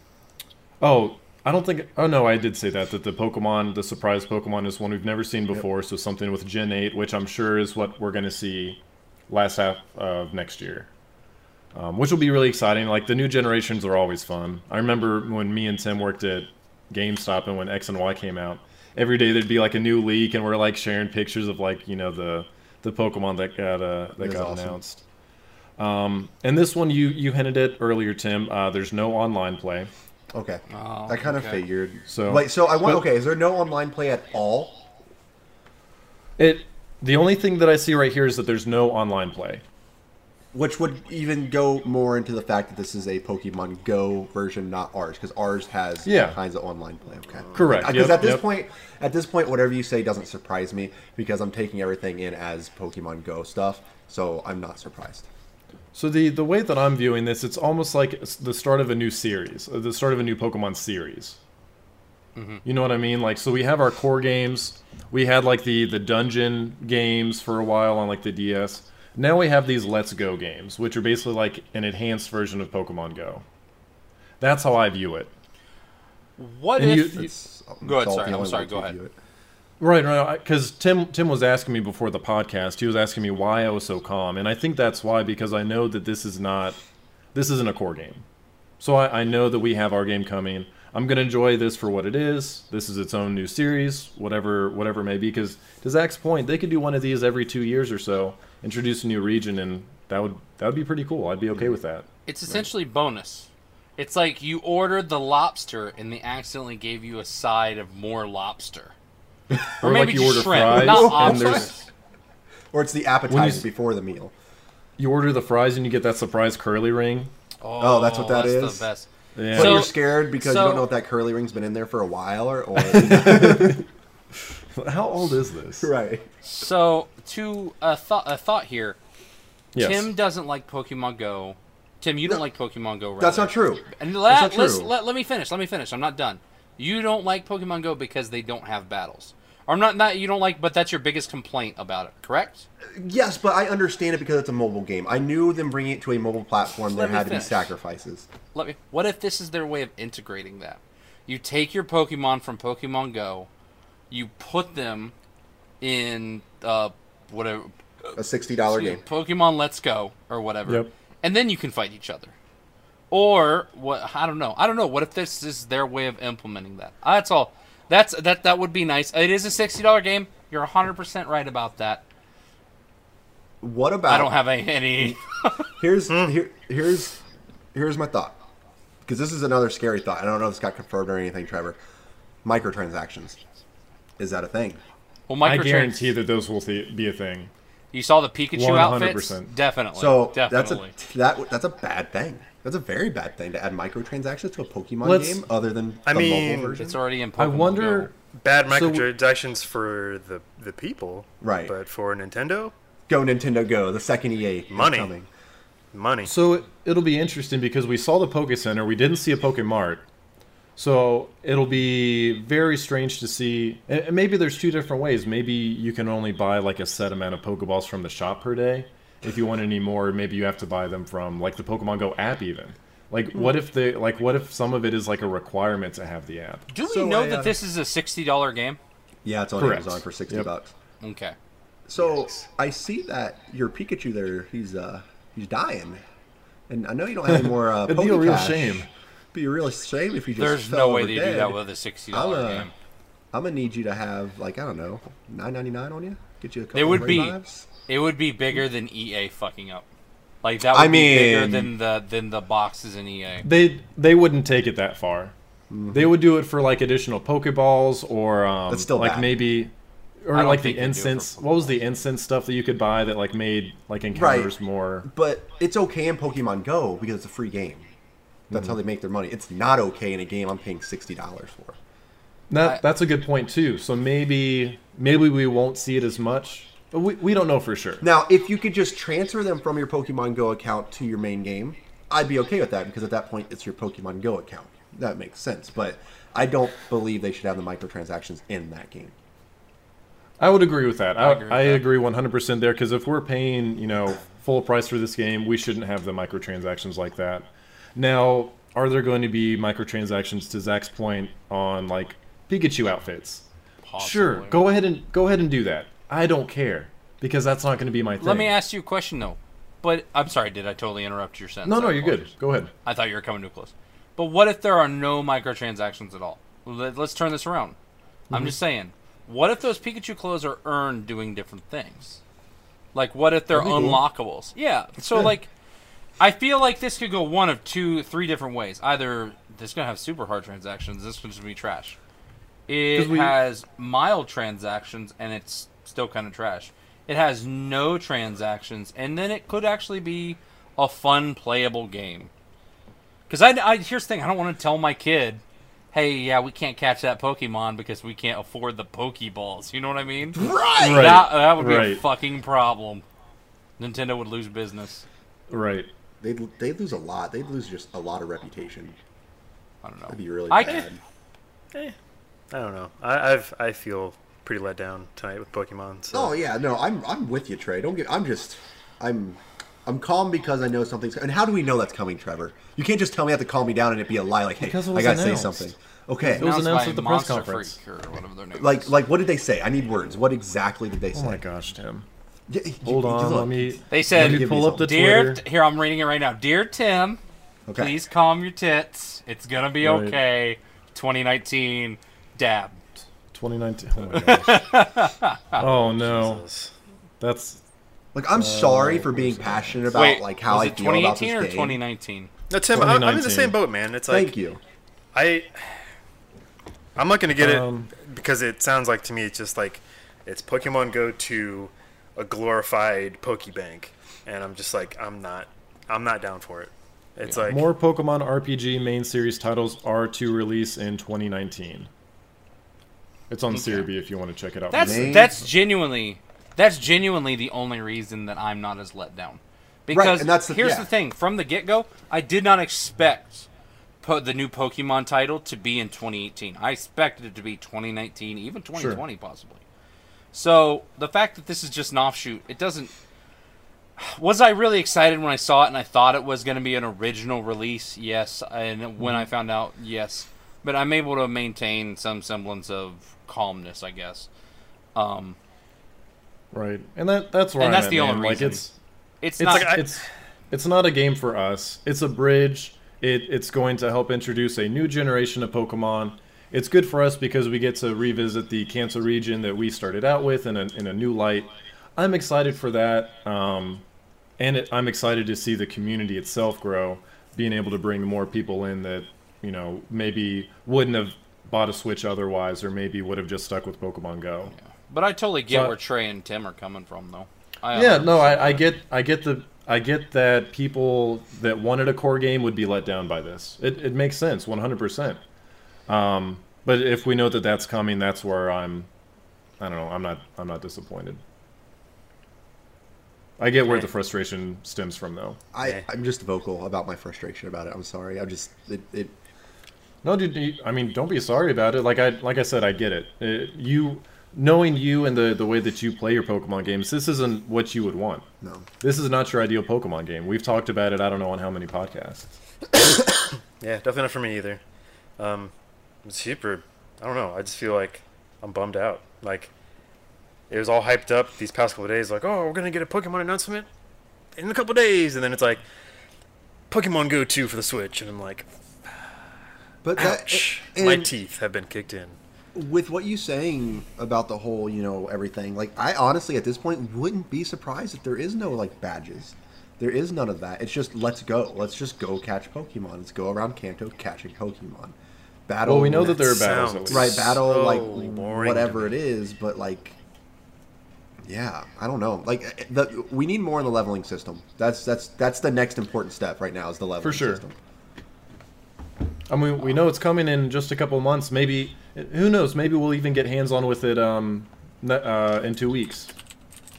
oh, I don't think. Oh no, I did say that that the Pokemon, the surprise Pokemon, is one we've never seen before. So something with Gen Eight, which I'm sure is what we're going to see last half of next year. Um, which will be really exciting. Like the new generations are always fun. I remember when me and Tim worked at GameStop and when X and Y came out, every day there'd be like a new leak, and we're like sharing pictures of like you know the the Pokemon that got uh, that That's got awesome. announced. Um, and this one you you hinted at earlier, Tim. Uh, there's no online play. Okay. Oh, I kind of okay. figured. So- wait, so I want. but- Okay, is there no online play at all? It the only thing that I see right here is that there's no online play. Which would even go more into the fact that this is a Pokemon Go version, not ours, because ours has Yeah. all kinds of online play. Okay, Correct. Uh, because Yep, at this yep. point, at this point, whatever you say doesn't surprise me because I'm taking everything in as Pokemon Go stuff, so I'm not surprised. So the the way that I'm viewing this, it's almost like the start of a new series, uh, the start of a new Pokemon series. You know what I mean? Like, so we have our core games. We had like the the dungeon games for a while on like the DS. Now we have these Let's Go games, which are basically like an enhanced version of Pokemon Go. That's how I view it. What And if? you- That's, Go ahead, sorry, I'm sorry, go ahead. Right, right. Because Tim Tim was asking me before the podcast. He was asking me why I was so calm, and I think that's why because I know that this is not this isn't a core game. So I, I know that we have our game coming. I'm gonna enjoy this for what it is. This is its own new series, whatever whatever it may be. Because to Zach's point, they could do one of these every two years or so, introduce a new region, and that would that would be pretty cool. I'd be okay with that. It's essentially bonus. It's like you ordered the lobster and they accidentally gave you a side of more lobster. Or, Or like you order shrimp, fries, not and lobster. there's Or it's the appetizer you- before the meal. you order the fries and you get that surprise curly ring. Oh, that's what that oh, that's is? the best. Yeah. But So- you're scared because so- you don't know if that curly ring's been in there for a while or, or How old is this? right. So, to a thought, a thought here. Yes. Tim doesn't like Pokemon Go. Tim, you don't like Pokemon Go. Rather. That's not true. And That's let, not true. Let, let me finish. Let me finish. I'm not done. You don't like Pokemon Go because they don't have battles. Or not not you don't like, but that's your biggest complaint about it, correct? Yes, but I understand it because it's a mobile game. I knew them bringing it to a mobile platform. There Let me had to be sacrifices. Let me. What if this is their way of integrating that? You take your Pokemon from Pokemon Go, you put them in uh whatever A sixty dollar game. Pokemon Let's Go or whatever, Yep. and then you can fight each other. Or what? I don't know. I don't know. What if this is their way of implementing that? That's all. That's that. That would be nice. It is a sixty dollar game. You're hundred percent right about that. What about? I don't have any. any Here's hmm. here, here's here's my thought. Because this is another scary thought. I don't know if it's got confirmed or anything, Trevor. Microtransactions. Is that a thing? well, I guarantee that those will th- be a thing. You saw the Pikachu 100%. outfits. Definitely. So definitely. that's a that that's a bad thing. That's a very bad thing to add microtransactions to a Pokemon Let's- game other than I the mean, mobile version. It's already in Pokemon I wonder. Go. Bad So- microtransactions for the the people, Right. But for Nintendo, Go Nintendo Go, the second EA is Money. coming. money. So it, it'll be interesting because we saw the Poke Center, we didn't see a Pokemart. So it'll be very strange to see. And and maybe there's two different ways. Maybe you can only buy like a set amount of Pokeballs from the shop per day. If you want any more, maybe you have to buy them from like the Pokemon Go app even. Like what if they like what if some of it is like a requirement to have the app? Do we So know I, that uh, this is a sixty dollar game? Yeah, it's on Correct. Amazon for sixty Yep. bucks. Okay. So I see that your Pikachu there, he's uh he's dying, and I know you don't have any more. Uh, It'd be a real Pokecash. shame. Be a real shame if you just. There's fell no way over they dead. do that with a sixty dollar I'm, game. I'm gonna need you to have like I don't know nine ninety nine on you. Get you a couple. It would of be- revives. It would be bigger than EA fucking up. Like that would I be bigger mean- than the than the boxes in EA. They they wouldn't take it that far. Mm-hmm. They would do it for like additional Pokeballs or um, That's still like bad. maybe or like the think they do it for incense. What was the incense stuff that you could buy that like made like encounters more? But it's okay in Pokemon Go because it's a free game. That's Mm-hmm. how they make their money. It's not okay in a game I'm paying sixty dollars for. That I- that's a good point too. So maybe maybe we won't see it as much, but we, we don't know for sure. Now, if you could just transfer them from your Pokemon Go account to your main game, I'd be okay with that because at that point it's your Pokemon Go account. That makes sense. But I don't believe they should have the microtransactions in that game. I would agree with that. I, agree with I that. agree 100% there because if we're paying, you know, full price for this game, we shouldn't have the microtransactions like that. Now, are there going to be microtransactions to Zach's point on like Pikachu outfits? Sure, go ahead and go ahead and do that. I don't care because that's not going to be my thing. Let me ask you a question though. But I'm sorry, did I totally interrupt your sentence? No, no, you're good. Go ahead. I thought you were coming too close. But what if there are no microtransactions at all? Let, us turn this around. Mm-hmm. I'm just saying. What if those Pikachu clothes are earned doing different things? Like, what if they're That'd cool. unlockables? Yeah. So, good. like, I feel like this could go one of two, three different ways. Either this is gonna have super hard transactions. This one's gonna be trash. It 'Cause we- has mild transactions, and it's still kind of trash. It has no transactions, and then it could actually be a fun, playable game. Because I, I here's the thing: I don't want to tell my kid, "Hey, yeah, we can't catch that Pokemon because we can't afford the Pokeballs." You know what I mean? Right. Right. That, that would be a fucking problem. Nintendo would lose business. Right. They'd, they'd lose a lot. They'd lose just a lot of reputation. I don't know. That'd be really I- bad. I don't know. I, I've I feel pretty let down tonight with Pokemon. So. Oh yeah, no, I'm I'm with you, Trey. Don't get. I'm just, I'm, I'm calm because I know something's. And how do we know that's coming, Trevor? You can't just tell me you have to calm me down and it be a lie. Like, hey, I gotta say something. Okay, It was Announced announced at the press conference. Freak or whatever their name like is. like what did they say? I need words. What exactly did they oh say? Oh my gosh, Tim. Y- y- Hold y- on. Let me. They said, let me pull up the "Dear, Twitter. here I'm reading it right now. Dear Tim, Okay. please calm your tits. It's gonna be Right. okay. 2019, dab." 2019. Oh my gosh. oh no. Jesus. That's Like I'm sorry for being passionate about Wait, like how was I it feel about 2018 this or game. 2019? No, Tim, I, I'm in the same boat, man. It's like Thank you. I. I'm not gonna get Um, it because it sounds like to me it's just like it's Pokemon Go to a glorified Pokebank, and I'm just like I'm not I'm not down for it. It's like more Pokemon RPG main series titles are to release in 2019. It's on Serebii if you want to check it out. That's Main- that's genuinely that's genuinely the only reason that I'm not as let down. Because and that's the- here's yeah. the thing: from the get go, I did not expect po- the new Pokemon title to be in 2018. I expected it to be 2019, even 2020 possibly. So the fact that this is just an offshoot, it doesn't. Was I really excited when I saw it and I thought it was going to be an original release? Yes, and when Mm-hmm. I found out, yes. But I'm able to maintain some semblance of calmness, I guess. Um, right, and that that's where And I'm that's at, the only man. Like reason. it's it's, it's not. like I- it's it's not a game for us. It's a bridge. It it's going to help introduce a new generation of Pokemon. It's good for us because we get to revisit the Kanto region that we started out with in a, in a new light. I'm excited for that, um, and it, I'm excited to see the community itself grow, being able to bring more people in that you know maybe wouldn't have bought a Switch otherwise, or maybe would have just stuck with Pokemon Go. but I totally get So- where Trey and Tim are coming from, though. I Yeah, no, I, I get, I get the, I get that people that wanted a core game would be let down by this. It, it makes sense, one hundred percent. Um, but if we know that that's coming, that's where I'm. I don't know. I'm not. I'm not disappointed. I get where Okay. the frustration stems from, though. I, I'm just vocal about my frustration about it. I'm sorry. I'm just it, it No, dude. I mean, don't be sorry about it. Like I, like I said, I get it. Uh you, knowing you and the the way that you play your Pokemon games, this isn't what you would want. no. This is not your ideal Pokemon game. We've talked about it. I don't know on how many podcasts. yeah, definitely not for me either. Um, it's super. I don't know. I just feel like I'm bummed out. Like it was all hyped up these past couple of days. Like, oh, we're gonna get a Pokemon announcement in a couple of days, and then it's like Pokemon Go 2 for the Switch, and I'm like, But ouch, and my teeth have been kicked in. with what you're saying about the whole, you know, everything. Like I honestly at this point wouldn't be surprised if there is no like badges. There is none of that. It's just let's go. Let's just go catch Pokemon. Let's go around Kanto catching Pokemon. Battle. Well, we know that there are battles. sounds- At least. right battle so like whatever to it me. is but like yeah i don't know like eh, the, we need more in the leveling system that's that's that's the next important step right now is the leveling sure. system I mean, we know it's coming in just a couple months. Maybe, who knows? Maybe we'll even get hands on with it um, uh, in two weeks.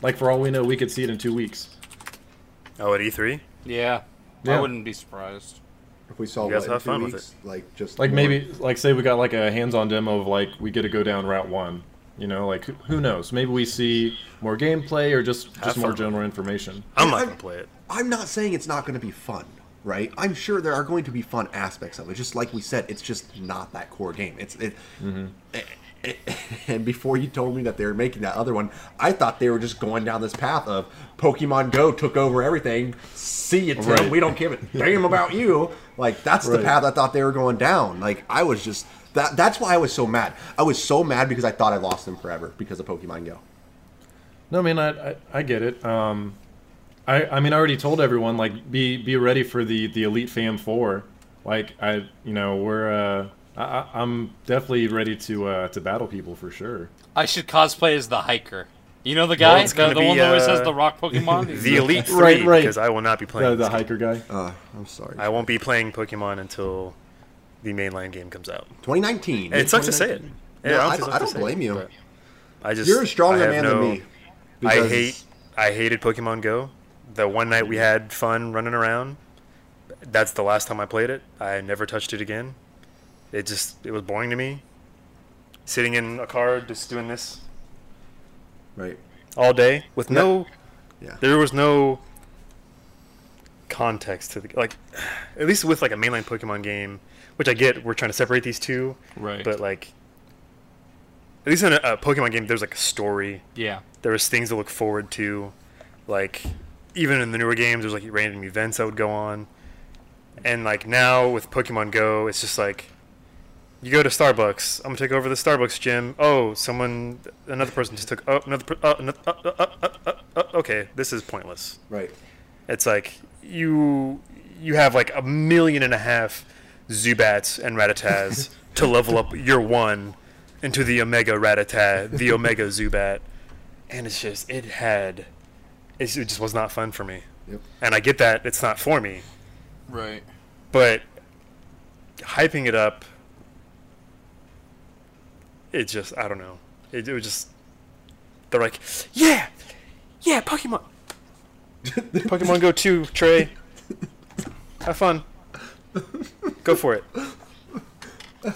Like for all we know, we could see it in two weeks. Oh, at E3? Yeah, Yeah. I wouldn't be surprised. if we saw You guys what, in have two fun with weeks, like just Like more- maybe, like say we got like a hands-on demo of like we get to go down Route One. You know, like who- who knows? Maybe we see more gameplay or just just more general information. I'm not gonna play it. I'm not saying it's not going to be fun, right? I'm sure there are going to be fun aspects of it. Just like we said, it's just not that core game. It's it. And before you told me that they were making that other one, I thought they were just going down this path of Pokemon Go took over everything. See you, Tim. Right. We don't give a damn about you. Like that's the path I thought they were going down. Like I was just that. That's why I was so mad. I was so mad because I thought I lost them forever because of Pokemon Go. No, I mean I I, I get it. Um, I I mean I already told everyone like be be ready for the the Elite Fam Four. Like I you know we're uh I, I- I'm definitely ready to uh to battle people for sure. I should cosplay as the hiker. You know the guy, it's the, gonna one be, that always has uh, the rock Pokemon. The Elite Three, Right, right. because I will not be playing. The, the hiker guy. Uh, I'm sorry. I won't be playing Pokemon until the mainline game comes out. 2019. And it sucks to say it. Yeah, No, I, honestly, I don't say it, blame you. I just You're a stronger man no- than me. I hate. I hated Pokemon Go. The one night we mm-hmm. had fun running around. That's the last time I played it. I never touched it again. It just it was boring to me. Sitting in a car just doing this Right. all day with no Yeah. there was no context to the like at least with like a mainline Pokemon game, which I get we're trying to separate these two, right. but like at least in a, a Pokemon game there's like a story. yeah. There was things to look forward to. Like even in the newer games there's like random events that would go on. And like now with Pokemon Go, it's just like you go to Starbucks. I'm gonna take over the Starbucks gym. Oh, someone, another person just took. Oh, another. Oh, another uh, uh, uh, uh, uh, uh, okay, this is pointless. Right. It's like you you have like a million and a half Zubats and Rattatas to level up your one into the Omega Rattata, the Omega Zubat, and it's just it had it just was not fun for me. Yep. And I get that it's not for me, Right. but hyping it up, it just I don't know. It, it was just they're like, yeah, yeah, Pokemon, Pokemon Go two, Trey. Have fun. Go for it. That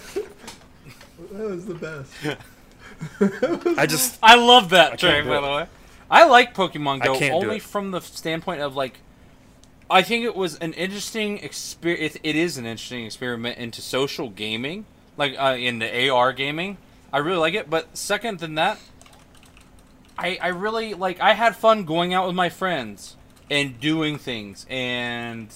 was the best. I just I love that Trey, by the way. I like Pokemon Go only from the standpoint of like I think it was an interesting experience. It, it is an interesting experiment into social gaming, like uh, in the AR gaming. I really like it. But second than that, I I really like. I had fun going out with my friends and doing things and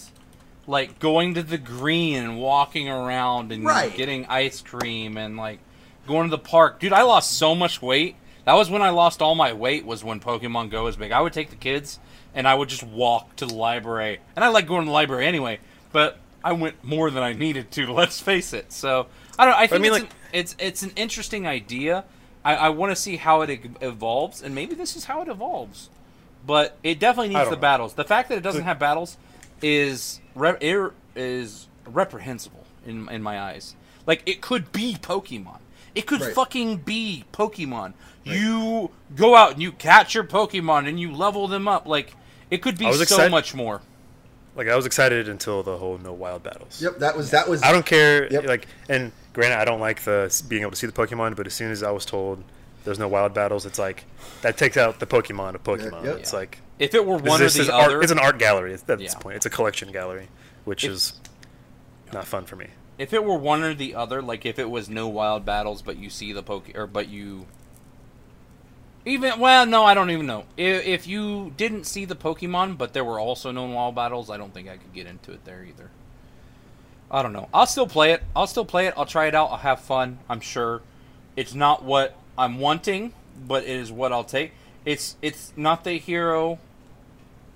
like going to the green and walking around and Right. getting ice cream and like going to the park. Dude, I lost so much weight. That was when I lost all my weight. Was when Pokemon Go was big. I would take the kids and I would just walk to the library. And I like going to the library anyway, but I went more than I needed to. Let's face it. So I don't. I think mean, it's, like- an, it's it's an interesting idea. I, I want to see how it evolves, and maybe this is how it evolves. But it definitely needs the know. battles. The fact that it doesn't have battles is re- is reprehensible in in my eyes. Like it could be Pokemon. It could Right. fucking be Pokemon. You go out and you catch your Pokemon and you level them up. Like it could be so excited- much more. like I was excited until the whole no wild battles. Yep. That was that was. I don't care. Yep. Like, and granted, I don't like the being able to see the Pokemon, but as soon as I was told there's no wild battles, it's like that takes out the Pokemon of Pokemon. yep. It's like If it were this one or this the is art- other, it's an art gallery at this Yeah. point. It's a collection gallery, which If- is not fun for me. If it were one or the other, like if it was no wild battles, but you see the poke, or but you even well, no, I don't even know. If, if you didn't see the Pokemon, but there were also no wild battles, I don't think I could get into it there either. I don't know. I'll still play it. I'll still play it. I'll try it out. I'll have fun. I'm sure. It's not what I'm wanting, but it is what I'll take. It's it's not the hero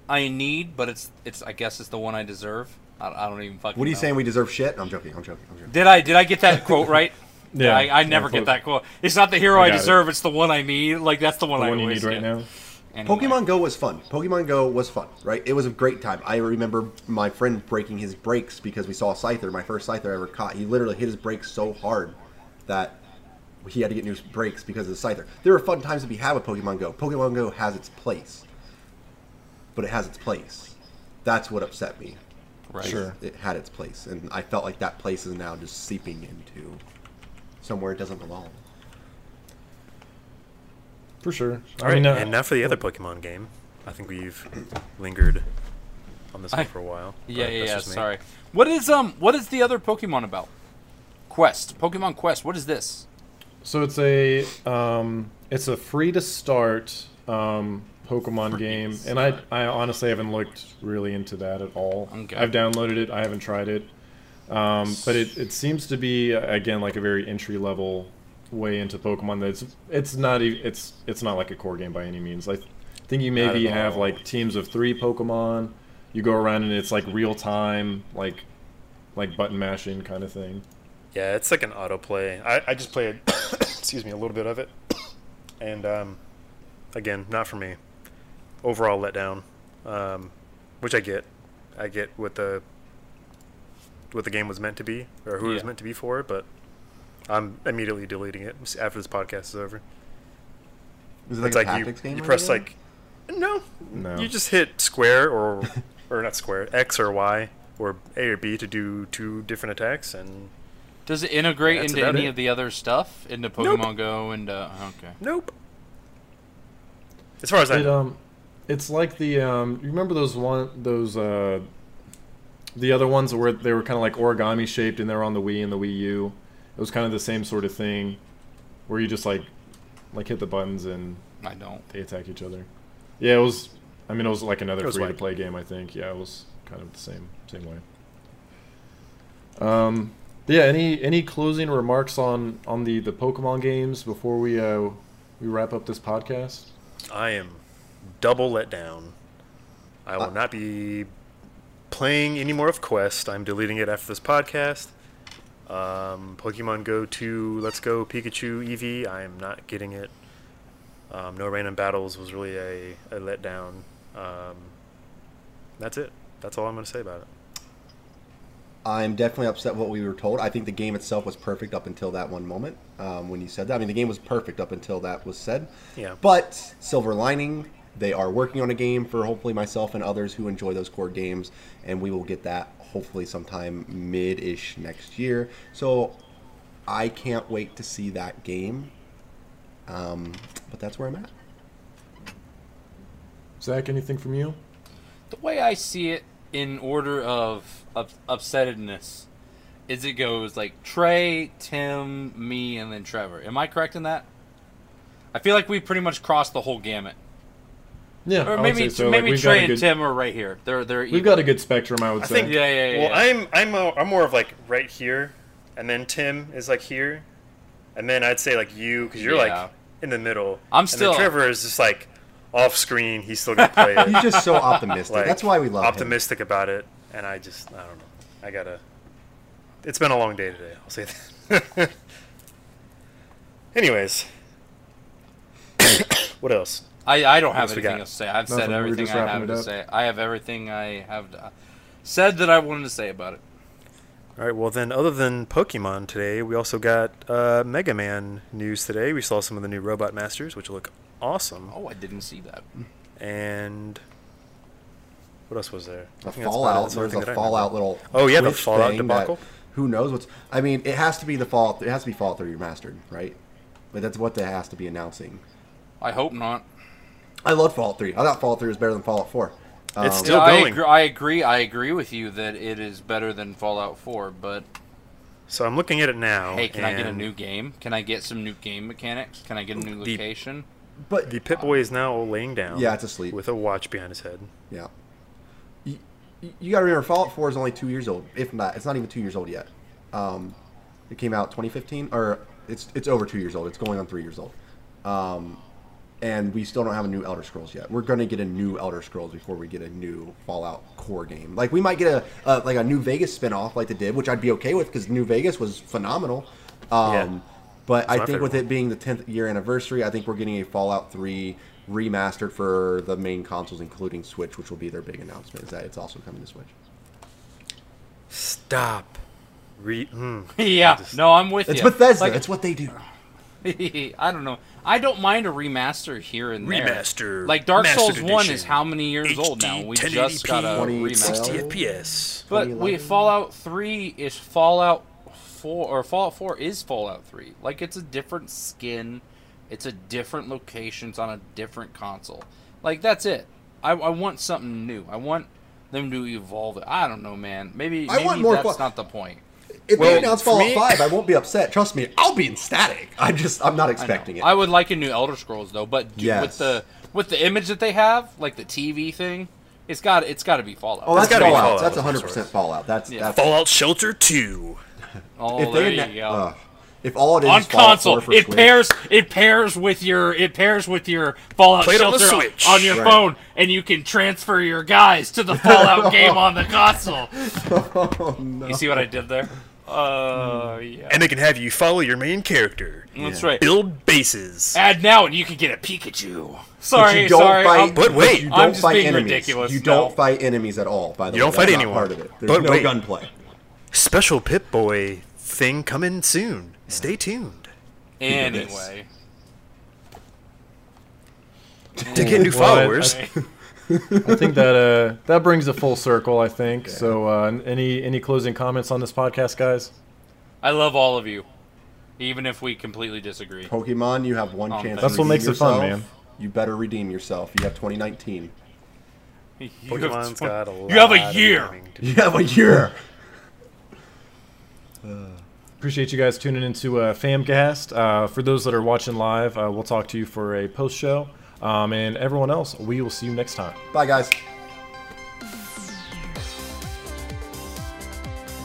I need, but it's it's I guess it's the one I deserve. I, I don't even fucking. What are you know. saying? We deserve shit? I'm joking. I'm joking. I'm joking. Did I did I get that quote right? Yeah, I, I never get that quote. It's not the hero I I, got it. deserve. It's the one I need. Like that's the one The I one you always need right now. Anyway. Pokemon Go was fun. Pokemon Go was fun, right? It was a great time. I remember my friend breaking his brakes because we saw a Scyther, my first Scyther I ever caught. He literally hit his brakes so hard that he had to get new brakes because of the Scyther. There are fun times to be had with Pokemon Go. Pokemon Go has its place, but it has its place. That's what upset me. Right. Sure. It had its place, and I felt like that place is now just seeping into somewhere it doesn't belong. For sure. All right, mean, uh, and now for the other Pokemon game. I think we've lingered on this one for a while. Yeah, yeah, that's yeah. just me. Sorry. What is um? What is the other Pokemon about? Quest. Pokemon Quest. What is this? So it's a um, it's a free to start um, Pokemon game, and I. I honestly haven't looked really into that at all. Okay. I've downloaded it. I haven't tried it, um, but it, it seems to be again like a very entry level way into Pokemon. That's it's not it's it's not like a core game by any means. I think you maybe have like teams of three Pokemon. You go around and it's like real time, like like button mashing kind of thing. Yeah, it's like an autoplay. I, I just played, excuse me, a little bit of it, and um, again, not for me. Overall letdown, um, which I get. I get what the what the game was meant to be, or who it was meant to be for, but I'm immediately deleting it after this podcast is over. Is it like it's a like you, game? you press anything? like no, No. you just hit square or or not square X or Y or A or B to do two different attacks, and Does it integrate into any it. of the other stuff? Into Pokemon Go and uh, okay. nope. As far as I um, it's like the um. You remember those one those uh, the other ones that were they were kind of like origami shaped and they were on the Wii and the Wii U. It was kind of the same sort of thing, where you just like like hit the buttons and I don't. they attack each other. Yeah, it was. I mean, it was like another was free to like- play game. I think. Yeah, it was kind of the same same way. Um. Yeah. Any any closing remarks on on the the Pokemon games before we uh we wrap up this podcast? I am double letdown. I will Uh, not be playing any more of Quest. I'm deleting it after this podcast. Um, Pokemon Go 2, Let's Go Pikachu Eevee. I am not getting it. Um, no Random Battles was really a, a letdown. Um, that's it. That's all I'm going to say about it. I'm definitely upset what we were told. I think the game itself was perfect up until that one moment um, when you said that. I mean, the game was perfect up until that was said. Yeah. But silver lining, they are working on a game for hopefully myself and others who enjoy those core games, and we will get that hopefully sometime mid-ish next year. So I can't wait to see that game. Um, but that's where I'm at. Zach, anything from you? The way I see it, in order of, of upsettedness, is it goes like Trey, Tim, me, and then Trevor. Am I correct in that? I feel like we pretty much crossed the whole gamut. Yeah, I Or would maybe say so. Maybe we've Trey a and good- Tim are right here. They're they're We've got a good spectrum, I would say. I say. think- Yeah, yeah, yeah. Well, yeah. I'm I'm more, I'm more of like right here, and then Tim is like here, and then I'd say like you because you're Yeah. like in the middle. I'm and still- then Trevor is just like off screen. He's still gonna play it. He's just so optimistic. like, that's why we love him. optimistic about it, and I just I don't know. I gotta. It's been a long day today. I'll say that. Anyways, what else? I, I don't have anything got? else to say. I've Nothing, said everything just I have to say. I have everything I have to, said that I wanted to say about it. All right. Well, then, other than Pokemon today, we also got uh, Mega Man news today. We saw some of the new Robot Masters, which look awesome. Oh, I didn't see that. And what else was there? I a think that's about it. Fallout. That's the only There's a that Fallout remember. little. Oh, yeah, the Fallout thing debacle. Who knows what's? I mean, it has to be the Fallout. It has to be Fallout 3 remastered, right? Like that's what they has to be announcing. I hope not. I love Fallout 3. I thought Fallout 3 was better than Fallout 4. Um, It's Still Yeah, I going. agree, I agree. I agree with you that it is better than Fallout 4. But So I'm looking at it now. hey, can I get a new game? Can I get some new game mechanics? Can I get a new The- location? but The Pip Boy is now laying down. Yeah, it's asleep. with a watch behind his head. yeah, you, you got to remember Fallout 4 is only two years old. If not, it's not even two years old yet. Um, it came out 2015, or it's it's over two years old. It's going on three years old. Um, and we still don't have a new Elder Scrolls yet. We're gonna get a new Elder Scrolls before we get a new Fallout core game. Like we might get a, a like a New Vegas spinoff like they did, which I'd be okay with because New Vegas was phenomenal. Um, Yeah. But I my think with favorite it being the 10th year anniversary, I think we're getting a Fallout 3 remastered for the main consoles, including Switch, which will be their big announcement. Is that it's also coming to Switch. Stop. Re- hmm. yeah, just- no, I'm with It's you. Bethesda. Like, it's what they do. I don't know. I don't mind a remaster here and there. Remaster. Like Dark Mastered Souls One is how many years old now? We just 1080p, got a 20, 60 remaster. FPS. But 2011. wait, Fallout Three is Fallout Four, or Fallout Four is Fallout Three. Like it's a different skin, It's a different locations on a different console. Like that's it. I, I want something new. I want them to evolve it. I don't know, man. Maybe I maybe want more that's fun- not the point. If Well, they announce Fallout me- 5, I won't be upset. Trust me, I'll be ecstatic. I just, I'm not I expecting it. I would like a new Elder Scrolls though, but dude, Yes. with the with the image that they have, like the TV thing, it's got it's got to be Fallout. oh, that's gotta be Fallout. Fallout, That's of 100 percent. Fallout. That's Yeah. that's Fallout Shelter 2. oh, if there they you go. uh, if all it is on is console, for it Switch, pairs it pairs with your it pairs with your Fallout Play it on Shelter Switch. on your Right. phone, and you can transfer your guys to the Fallout game on the console. Oh, no. You see what I did there? Uh, yeah. And they can have you follow your main character. That's Yeah. right. Build bases. Add now, and you can get a Pikachu. But Sorry, you don't sorry. fight. I'm- But wait, you I'm don't just fight being enemies. ridiculous You now. don't fight enemies at all. By the You way, you don't fight That's anyone. Part of it. There's But no wait. gunplay. Special Pip Boy thing coming soon. Stay tuned. Anyway, To get new Well, I- followers. I think that uh, that brings a full circle. I think so. Uh, any any closing comments on this podcast, guys? I love all of you, even if we completely disagree. Pokemon, you have one Oh, chance. That's to what redeem makes it fun, man. You better redeem yourself. You have 2019. You have Pokemon's tw- got a lot You have a year. redeeming to do. You have a year. Appreciate you guys tuning into uh, Famcast. Uh, for those that are watching live, uh, we'll talk to you for a post show. Um, and everyone else, we will see you next time. Bye, guys.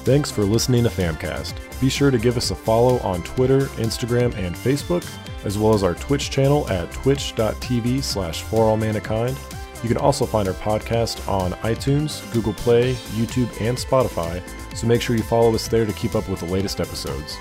Thanks for listening to Famcast. Be sure to give us a follow on Twitter, Instagram, and Facebook, as well as our Twitch channel at twitch.tv slash for all mankind. You can also find our podcast on iTunes, Google Play, YouTube, and Spotify, so make sure you follow us there to keep up with the latest episodes.